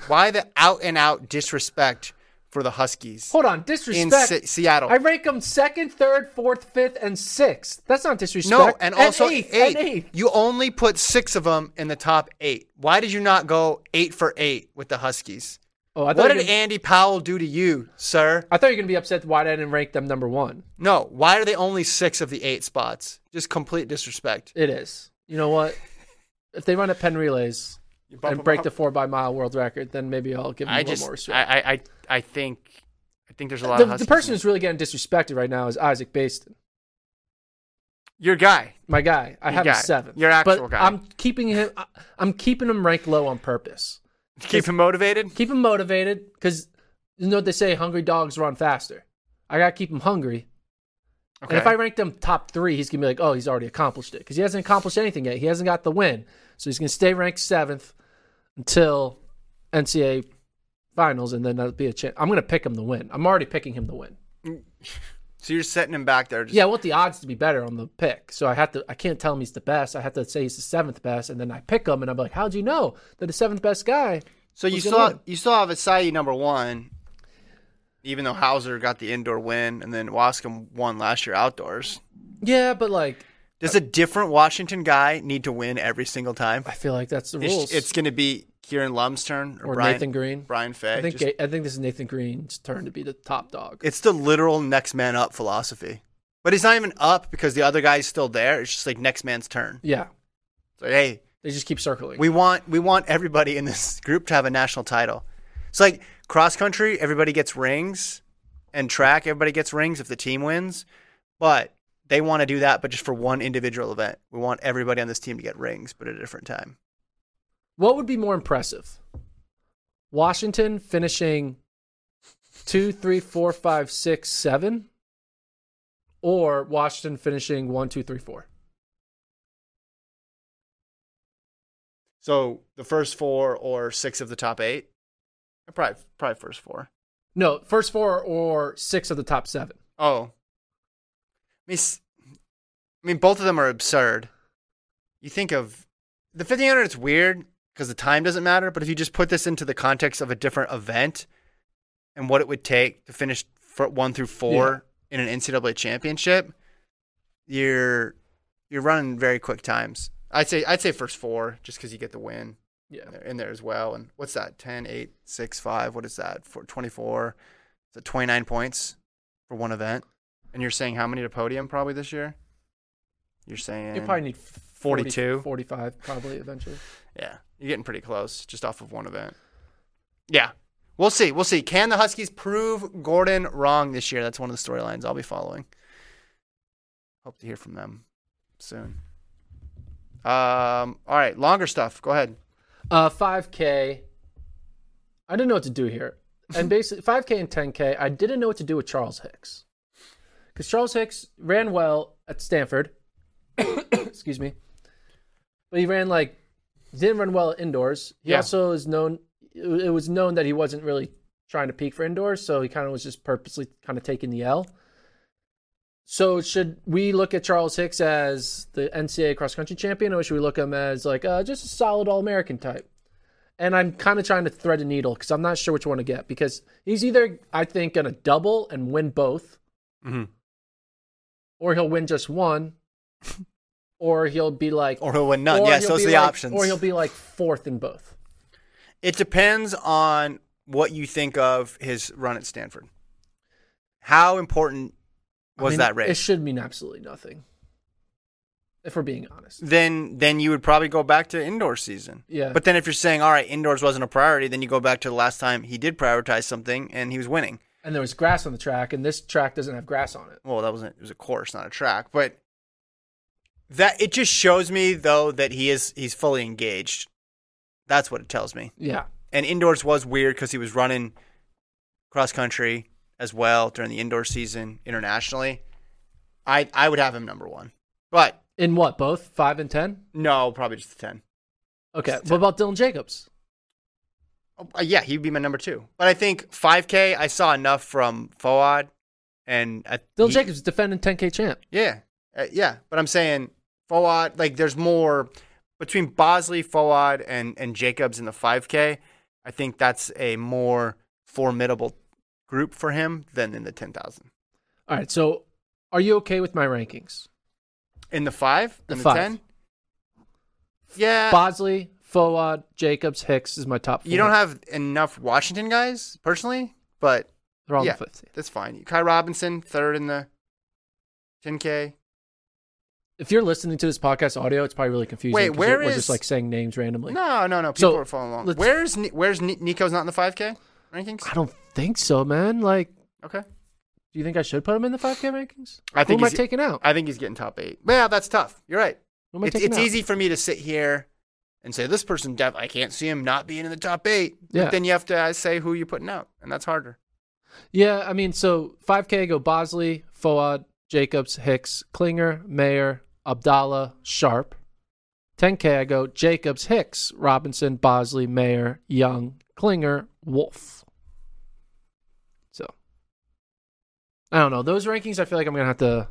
S2: Why the out and out disrespect for the Huskies
S1: Hold on,
S2: in
S1: disrespect.
S2: Se- Seattle?
S1: I rank them second, third, fourth, fifth, and sixth. That's not disrespect.
S2: No, and also
S1: eighth,
S2: eight.
S1: and eighth.
S2: You only put six of them in the top eight. Why did you not go eight for eight with the Huskies?
S1: Oh, I thought,
S2: What did
S1: gonna,
S2: Andy Powell do to you, sir?
S1: I thought you were gonna be upset why I didn't rank them number one.
S2: No, why are they only six of the eight spots? Just complete disrespect.
S1: It is. You know what? if they run at Penn Relays and break
S2: up.
S1: the four by mile world record, then maybe I'll give them
S2: I
S1: a little
S2: just,
S1: more
S2: I,
S1: respect.
S2: I, I, I think, I think there's a lot
S1: the,
S2: of
S1: the person who's really getting disrespected right now is Isaac Basten,
S2: your guy.
S1: my guy. I
S2: Your
S1: have
S2: guy.
S1: him seventh.
S2: Your actual
S1: but
S2: guy.
S1: I'm keeping him. I'm keeping him ranked low on purpose.
S2: Keep him motivated.
S1: Keep him motivated because you know what they say: hungry dogs run faster. I gotta keep him hungry.
S2: Okay.
S1: And if I rank him top three, he's gonna be like, "Oh, he's already accomplished it," because he hasn't accomplished anything yet. He hasn't got the win, so he's gonna stay ranked seventh until NCAA finals, and then that'll be a chance. I'm gonna pick him to win. I'm already picking him to win.
S2: so you're setting him back there. Just,
S1: Yeah, I want the odds to be better on the pick, so I have to. I can't tell him he's the best. I have to say he's the seventh best, and then I pick him, and I'm like, "How'd you know that the seventh best guy?"
S2: So you still
S1: win?
S2: you still have Asai number one, even though Houser got the indoor win and then Waskom won last year outdoors.
S1: Yeah, but like,
S2: Does a different Washington guy need to win every single time?
S1: I feel like that's the rules.
S2: It's, it's going to be Kieran Lumb's turn or,
S1: or
S2: Brian,
S1: Nathan Green.
S2: Brian Fay.
S1: I think
S2: Just-
S1: I think this is Nathan Green's turn to be the top dog.
S2: it's the literal next man up philosophy. But he's not even up because the other guy's still there. It's just like next man's turn.
S1: Yeah,
S2: So hey,
S1: they just keep circling.
S2: we want we want everybody in this group to have a national title. It's like cross country, everybody gets rings, and track, everybody gets rings if the team wins. But they want to do that, but just for one individual event. We want everybody on this team to get rings, but at a different time.
S1: What would be more impressive? Washington finishing two, three, four, five, six, seven, or Washington finishing one, two, three, four.
S2: So the first four or six of the top eight, probably probably first four.
S1: No, first four or six of the top seven.
S2: Oh, I mean, I mean, both of them are absurd. You think of the 1500. It's weird because the time doesn't matter. But if you just put this into the context of a different event and what it would take to finish for one through four in an NCAA championship, you're you're running very quick times. I'd say I'd say first four just because you get the win
S1: Yeah.
S2: in there, in there as well. And what's that? 10, 8, 6, 5. What is that? For 24. Is it 29 points for one event? And you're saying how many to podium probably this year? You're saying
S1: You probably need 40,
S2: 42?
S1: 45 probably eventually.
S2: Yeah, you're getting pretty close just off of one event. Yeah, we'll see. We'll see. Can the Huskies prove Gordon wrong this year? That's one of the storylines I'll be following. Hope to hear from them soon. Um. All right, longer stuff. Go ahead.
S1: Uh, 5K. I didn't know what to do here. And basically, 5K and 10K, I didn't know what to do with Charles Hicks. Because Charles Hicks ran well at Stanford. Excuse me. But he ran like, didn't run well indoors. He
S2: Yeah.
S1: also is known, it was known that he wasn't really trying to peak for indoors. So he kind of was just purposely kind of taking the L. So should we look at Charles Hicks as the NCAA cross country champion, or should we look at him as like uh, just a solid All American type? And I'm kind of trying to thread a needle because I'm not sure which one to get because he's either I think gonna double and win both,
S2: Mhm.
S1: or he'll win just one, or he'll be like
S2: Or he'll win none. Yes, those are the
S1: like-
S2: options.
S1: or he'll be like fourth in both.
S2: It depends on what you think of his run at Stanford. How important
S1: I
S2: was
S1: mean,
S2: that race?
S1: It should mean absolutely nothing, if we're being honest.
S2: then then you would probably go back to indoor season.
S1: Yeah.
S2: But then if you're saying all right, indoors wasn't a priority, then you go back to the last time he did prioritize something and he was winning.
S1: And there was grass on the track, and this track doesn't have grass on it.
S2: Well, that wasn't it was a course, not a track, but that it just shows me though that he is he's fully engaged. That's what it tells me.
S1: Yeah.
S2: And indoors was weird because he was running cross country as well during the indoor season internationally. I I would have him number one, but
S1: In what? Both five and ten?
S2: no, probably just the ten.
S1: Okay.
S2: Just
S1: What about Dylan Jacobs?
S2: Oh, uh, yeah, he'd be my number two. But I think 5K, I saw enough from Fawad, and I,
S1: Dylan
S2: he-
S1: Jacobs defending 10K champ.
S2: Yeah, uh, yeah. But I'm saying Fawad, like there's more between Bosley, Fawad, and and Jacobs in the 5K. I think that's a more formidable group for him than in the 10,000.
S1: All right. So, are you okay with my rankings?
S2: In the five,
S1: The
S2: in the 10. Yeah,
S1: Bosley, Fawad, Jacobs, Hicks is my top. Four.
S2: you don't have enough Washington guys personally, but
S1: They're all
S2: yeah,
S1: the fifth.
S2: that's fine. Ky Robinson third in the 10K.
S1: If you're listening to this podcast audio, it's probably really confusing.
S2: Wait, where
S1: we're just like saying names randomly.
S2: No, no, no. People
S1: So,
S2: are following along. Where's where's Nico's not in the 5K rankings?
S1: I don't think so, man. Like,
S2: Okay,
S1: do you think I should put him in the 5K rankings?
S2: I think
S1: Who am I taking out?
S2: I think he's getting top eight. Yeah, that's tough. You're right.
S1: Who am I
S2: It's, it's easy for me to sit here and say this person. Def- I can't see him not being in the top eight.
S1: Yeah.
S2: But then you have to uh, say who you're putting out, and that's harder.
S1: Yeah, I mean, so 5K go Bosley, Fawad, Jacobs, Hicks, Clinger, Maier, Abdallah, Sharp. 10K I go Jacobs, Hicks, Robinson, Bosley, Maier, Young, Clinger, Wolfe. So I don't know. Those rankings I feel like I'm gonna have to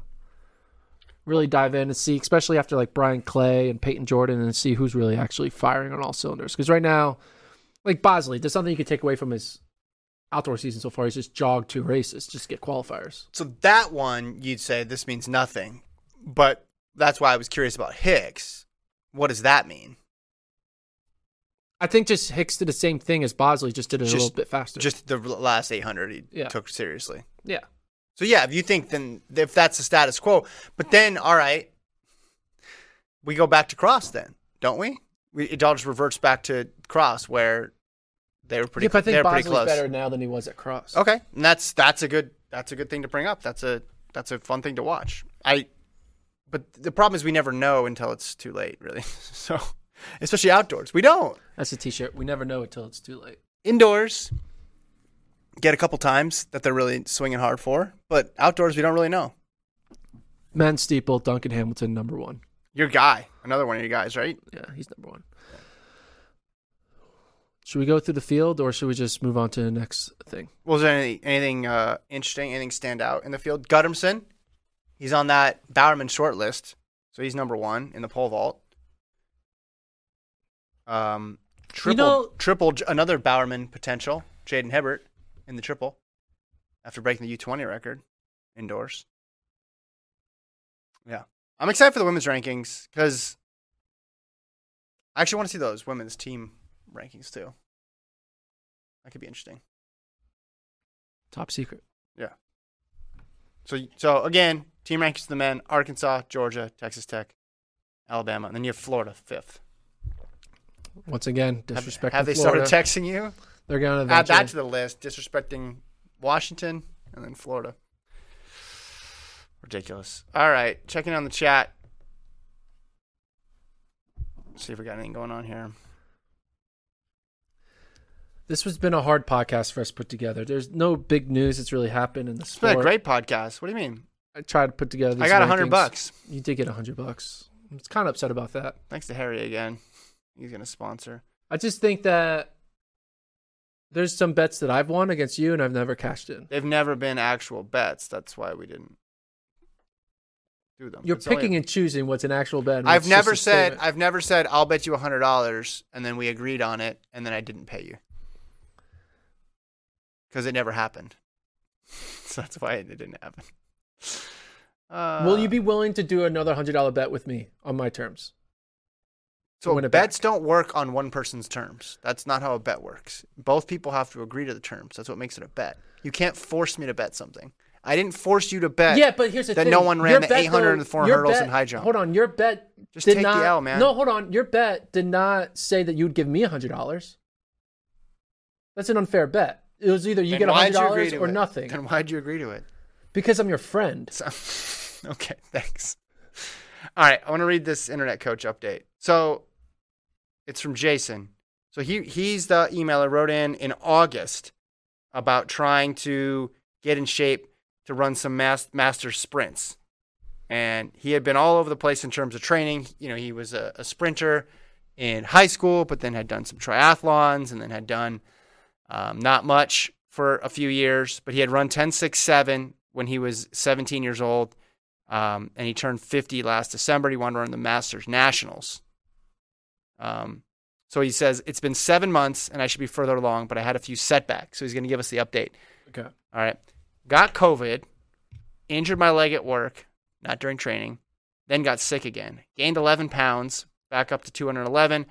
S1: really dive in and see, especially after like Bryan Clay and Payton Jordan and see who's really actually firing on all cylinders. Because right now, like Bosley, there's something you could take away from his outdoor season so far. He's just jogged two races, just get qualifiers.
S2: So that one, you'd say this means nothing, but that's why I was curious about Hicks. What does that mean?
S1: I think just Hicks did the same thing as Bosley, just did it a little bit faster.
S2: Just the last 800 he
S1: Yeah.
S2: took seriously.
S1: yeah.
S2: So yeah, if you think then if that's the status quo, but then all right, we go back to cross then, don't we? we it all just reverts back to cross where they were pretty.
S1: yeah, I think Bosley's better now than he was at Cross.
S2: Okay, and that's that's a good that's a good thing to bring up. That's a that's a fun thing to watch. I, but the problem is we never know until it's too late, really. so, especially outdoors, we don't.
S1: That's a T-shirt. We never know until it's too late.
S2: Indoors, get a couple times that they're really swinging hard for, but outdoors we don't really know.
S1: Men's steeple, Duncan Hamilton, number one.
S2: Your guy, another one of your guys, right?
S1: Yeah, he's number one. Should we go through the field or should we just move on to the next thing?
S2: Was there any, anything uh, interesting, anything stand out in the field? Guttormsen, he's on that Bowerman short list, so he's number one in the pole vault. Um, triple,
S1: know-
S2: triple, another Bowerman potential, Jaydon Hibbert in the triple after breaking the U20 record indoors. Yeah, I'm excited for the women's rankings because I actually want to see those women's team rankings too. That could be interesting.
S1: Top secret.
S2: Yeah. So so again, team rankings for the men: Arkansas, Georgia, Texas Tech, Alabama, and then you have Florida fifth.
S1: Once again,
S2: Have,
S1: disrespect.
S2: have they
S1: Florida.
S2: started texting you?
S1: They're going to
S2: Add that to the list. Disrespecting Washington and then Florida. Ridiculous. All right, checking on the chat. See if we got anything going on here.
S1: This has been a hard podcast for us to put together. There's no big news that's really happened in the
S2: It's been a great podcast. What do you mean?
S1: I tried to put together. These
S2: I got a hundred bucks.
S1: You did get a hundred bucks. I was kind of upset about that.
S2: Thanks to Harry again. He's gonna sponsor.
S1: I just think that there's some bets that I've won against you and I've never cashed in.
S2: They've never been actual bets. That's why we didn't do them.
S1: You're
S2: It's only-
S1: picking and choosing what's an actual bet.
S2: I've never said. I've never said I'll bet you a hundred dollars and then we agreed on it and then I didn't pay you because it never happened. so that's why it didn't happen. Uh,
S1: Will you be willing to do another hundred dollar bet with me on my terms?
S2: So bets
S1: back?
S2: don't work on one person's terms. That's not how a bet works. Both people have to agree to the terms. That's what makes it a bet. You can't force me to bet something. I didn't force you to bet.
S1: yeah, but here's the
S2: that
S1: thing:
S2: no one ran
S1: Your
S2: the
S1: bet,
S2: 800 and the 400 hurdles
S1: bet-
S2: in high jump.
S1: Hold on, your bet
S2: Just
S1: did
S2: take the L, man.
S1: No, hold on, your bet did not say that you'd give me a hundred dollars. That's an unfair bet. It was either you
S2: Then
S1: get a hundred dollars or
S2: it?
S1: nothing
S2: Then why'd you agree to it?
S1: because I'm your friend.
S2: So, okay, thanks. All right, I want to read this internet coach update. So it's from Jason. So he he's the emailer wrote in in August about trying to get in shape to run some mas- master sprints. And he had been all over the place in terms of training. You know, he was a, a sprinter in high school, but then had done some triathlons and then had done um, not much for a few years. But he had run 10.67 when he was 17 years old. Um, and he turned 50 last December. He wanted to run the Masters Nationals. Um, so he says, It's been seven months and I should be further along, but I had a few setbacks. So he's going to give us the update.
S1: Okay.
S2: All right. Got COVID, injured my leg at work, not during training, then got sick again. Gained 11 pounds, back up to 211.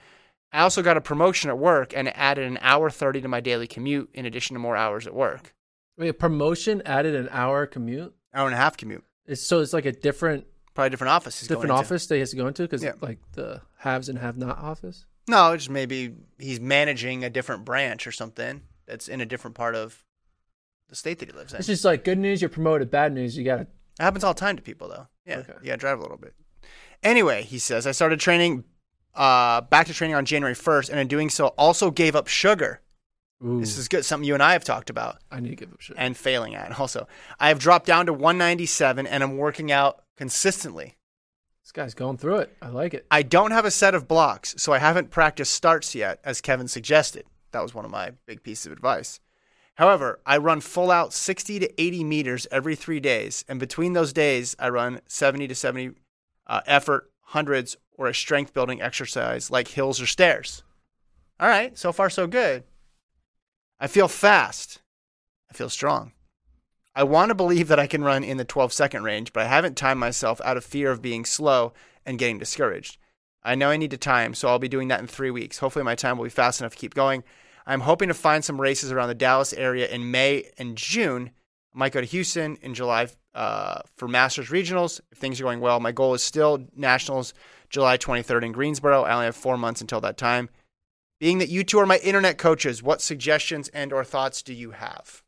S2: I also got a promotion at work and it added an hour 30 to my daily commute in addition to more hours at work.
S1: Wait, a promotion added an hour commute.
S2: Hour and a half commute.
S1: It's, so it's like a different
S2: Probably different office. he's
S1: different
S2: going into.
S1: office that he has to go into because
S2: Yeah.
S1: like the haves and have not office.
S2: No, it's maybe he's managing a different branch or something that's in a different part of the state that he lives in.
S1: It's just like good news, you're promoted. Bad news, you got to.
S2: It happens all the time to people, though. Yeah,
S1: Okay.
S2: you gotta drive a little bit. Anyway, he says I started training, uh, back to training on January first, and in doing so, also gave up sugar.
S1: Ooh,
S2: This is good, something you and I have talked about
S1: I need to give up shit.
S2: and failing at. Also, I have dropped down to 197, and I'm working out consistently.
S1: This guy's going through it. I like it.
S2: I don't have a set of blocks, so I haven't practiced starts yet, as Kevin suggested. That was one of my big pieces of advice. However, I run full out 60 to 80 meters every three days, and between those days, I run 70 to 70 uh, effort, hundreds, or a strength building exercise like hills or stairs. All right, so far so good. I feel fast. I feel strong. I want to believe that I can run in the 12 second range, but I haven't timed myself out of fear of being slow and getting discouraged. I know I need to time, so I'll be doing that in three weeks. Hopefully, my time will be fast enough to keep going. I'm hoping to find some races around the Dallas area in May and June. I Might go to Houston in July uh, for Masters Regionals if things are going well. My goal is still Nationals July 23rd in Greensboro. I only have four months until that time. Being that you two are my internet coaches, what suggestions and or thoughts do you have?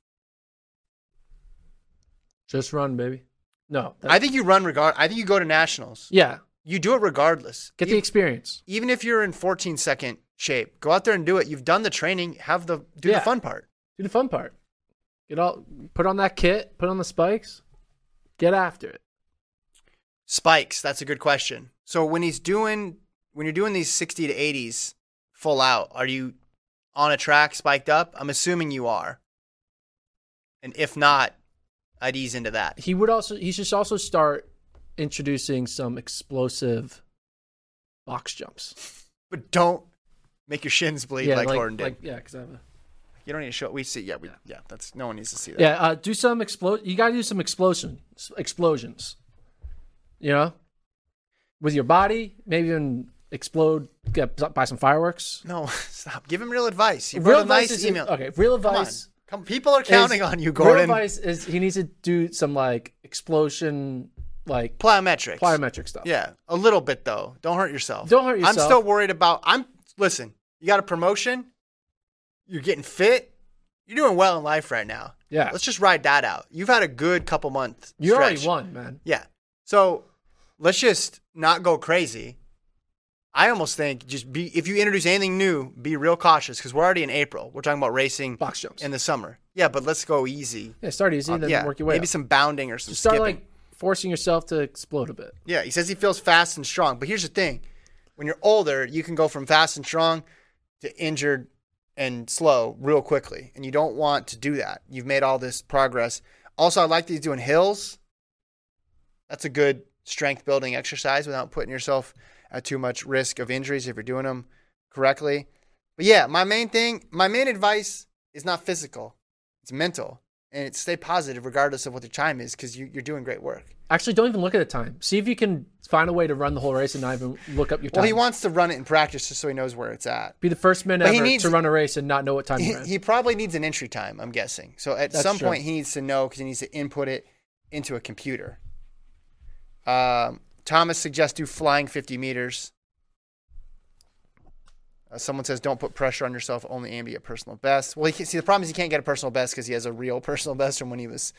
S1: Just run, baby. No,
S2: I think you run regard. I think you go to Nationals.
S1: yeah,
S2: You do it regardless.
S1: get the experience.
S2: even if you're in 14 second shape, go out there and do it. You've done the training. Have the do
S1: Yeah.
S2: the fun part.
S1: Do the fun part. Get all put on that kit, put on the spikes, get after it.
S2: Spikes. That's a good question. So when he's doing when you're doing these 60 to 80s full out, are you on a track spiked up? I'm assuming you are. And if not, I'd ease into that.
S1: He would also he should also start introducing some explosive box jumps.
S2: But don't make your shins bleed like, Gordon did.
S1: like yeah, because I have a
S2: you don't need to show. We see. Yeah, we, yeah. That's no one needs to see that.
S1: Yeah, uh, do some explode. You got to do some explosion explosions. You know, with your body, maybe even explode. Get buy some fireworks.
S2: No, stop. Give him real advice.
S1: Real
S2: wrote a
S1: advice
S2: nice
S1: is-
S2: email.
S1: okay, real advice
S2: Come, people are counting
S1: is-
S2: on you, Gordon.
S1: Real advice is he needs to do some like explosion, like
S2: Plyometrics.
S1: plyometric stuff.
S2: Yeah, a little bit though. Don't hurt yourself.
S1: Don't hurt yourself.
S2: I'm still worried about. I'm listen. You got a promotion. You're getting fit. You're doing well in life right now.
S1: Yeah.
S2: Let's just ride that out. You've had a good couple months.
S1: you already
S2: stretch.
S1: won, man.
S2: Yeah. So let's just not go crazy. I almost think just be if you introduce anything new, be real cautious because we're already in April. We're talking about racing
S1: Box jumps.
S2: in the summer. Yeah, but let's go easy.
S1: Yeah, start easy,
S2: Uh,
S1: then
S2: yeah,
S1: work your way.
S2: maybe
S1: up.
S2: some bounding or some
S1: Just start
S2: skipping.
S1: like forcing yourself to explode a bit.
S2: Yeah, he says he feels fast and strong. But here's the thing when you're older, you can go from fast and strong to injured and slow real quickly. And you don't want to do that. You've made all this progress. Also, I like that he's doing hills. That's a good strength building exercise without putting yourself at too much risk of injuries if you're doing them correctly. But yeah, my main thing, my main advice is not physical, it's mental. And it's stay positive regardless of what the time is because you, you're doing great work.
S1: Actually, don't even look at the time. See if you can find a way to run the whole race and not even look up your time.
S2: Well, he wants to run it in practice just so he knows where it's at.
S1: be the first man
S2: But
S1: ever
S2: needs-
S1: to run a race and not know what time
S2: He,
S1: ran.
S2: he probably needs an entry time, I'm guessing. So at
S1: That's
S2: some
S1: true.
S2: point, he needs to know because he needs to input it into a computer. Um, Thomas suggests do flying 50 meters. Uh, someone says don't put pressure on yourself, only aim to get personal best. Well, he can, see the problem is he can't get a personal best because he has a real personal best from when he was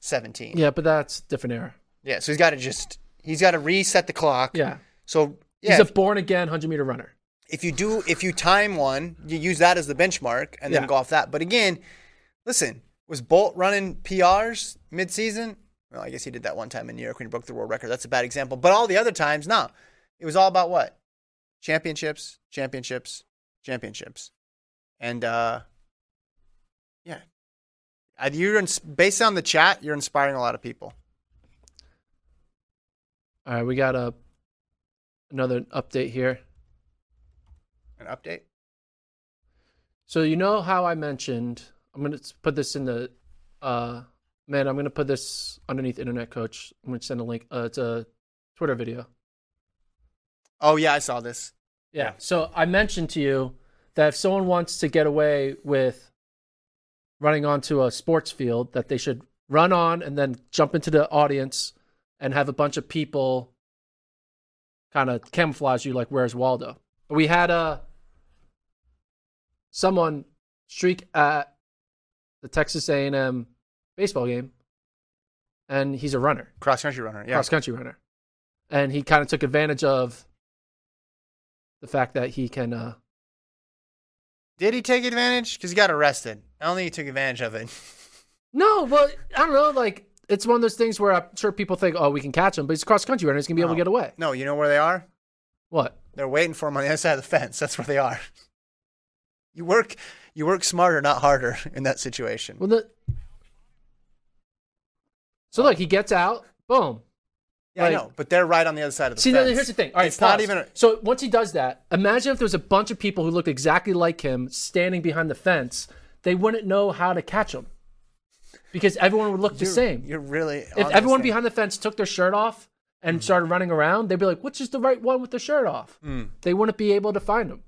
S2: 17.
S1: yeah, but that's different era.
S2: Yeah, so he's got to just he's got to reset the clock.
S1: Yeah,
S2: So yeah,
S1: he's a born again hundred meter runner.
S2: if you do if you time one, you use that as the benchmark and then
S1: Yeah.
S2: go off that. But again, listen, was Bolt running PRs mid-season? Well, I guess he did that one time in New York when he broke the world record. That's a bad example. But all the other times, no. It was all about what? Championships, championships, championships. And uh yeah. You're ins- based on the chat, you're inspiring a lot of people.
S1: All right, we got a another update here.
S2: An update?
S1: So you know how I mentioned I'm gonna put this in the uh man, I'm gonna put this underneath internet coach. I'm gonna send a link. Uh, it's a Twitter video.
S2: Oh yeah, I saw this.
S1: Yeah. So I mentioned to you that if someone wants to get away with running onto a sports field, that they should run on and then jump into the audience and have a bunch of people kind of camouflage you like where's Waldo. We had a someone streak at the Texas A&M baseball game and he's a runner
S2: Cross country runner. Yeah.
S1: cross country runner, and he kind of took advantage of the fact that he can. Uh,
S2: Did he take advantage? Because he got arrested. I don't think he took advantage of it.
S1: no, but I don't know. Like it's one of those things where I'm sure people think, "Oh, we can catch him," but he's a cross country runner. He's gonna be able to get away.
S2: No, you know where they are?
S1: What?
S2: They're waiting for him on the other side of the fence. That's where they are. You work, you work smarter, not harder, in that situation.
S1: Well, the. So look, he gets out. Boom.
S2: yeah, I know, but they're right on the other side of the
S1: See,
S2: fence.
S1: here's the thing. All right,
S2: it's not even. A,
S1: So once he does that, imagine if there was a bunch of people who looked exactly like him standing behind the fence. They wouldn't know how to catch him because everyone would look the
S2: you're-
S1: same.
S2: You're really.
S1: if everyone behind the fence took their shirt off and mm-hmm. started running around, they'd be like, "Which is the right one with the shirt off?" Mm. They wouldn't be able to find him.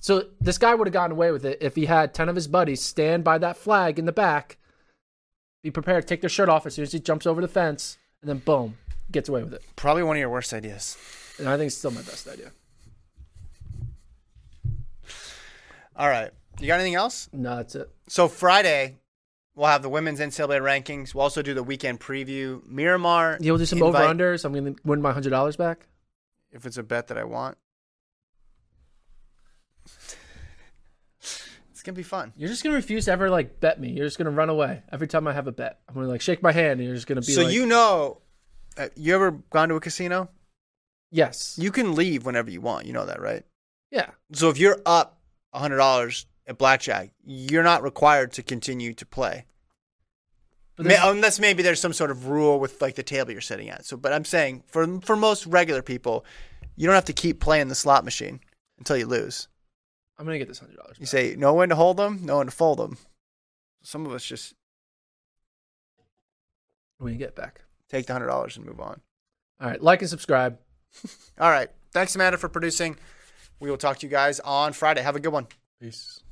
S1: So this guy would have gotten away with it if he had ten of his buddies stand by that flag in the back Be prepared. Take their shirt off as soon as he jumps over the fence, and then boom, gets away with it.
S2: Probably one of your worst ideas.
S1: And I think it's still my best idea.
S2: All right. You got anything else?
S1: No, that's it.
S2: So Friday, we'll have the women's NCAA rankings. We'll also do the weekend preview. Miramar.
S1: Yeah, we'll do some over unders. I'm going to win my hundred dollars back.
S2: If it's a bet that I want. It's gonna be fun.
S1: You're just gonna refuse to ever like bet me. You're just gonna run away every time I have a bet. I'm gonna like shake my hand, and you're just gonna be
S2: So
S1: like,
S2: you know, uh, you ever gone to a casino?
S1: yes,
S2: You can leave whenever you want. You know that, right?
S1: yeah,
S2: So if you're up hundred dollars at blackjack, you're not required to continue to play.
S1: But
S2: Ma-
S1: there's-
S2: unless maybe there's some sort of rule with like the table you're sitting at. So, but I'm saying for for most regular people, you don't have to keep playing the slot machine until you lose.
S1: I'm gonna get this hundred dollars.
S2: You say know when to hold them, know when to fold them. Some of us just
S1: when you get back.
S2: take the hundred dollars and move on.
S1: All right, like and subscribe.
S2: All right. Thanks, Amanda, for producing. We will talk to you guys on Friday. Have a good one.
S1: Peace.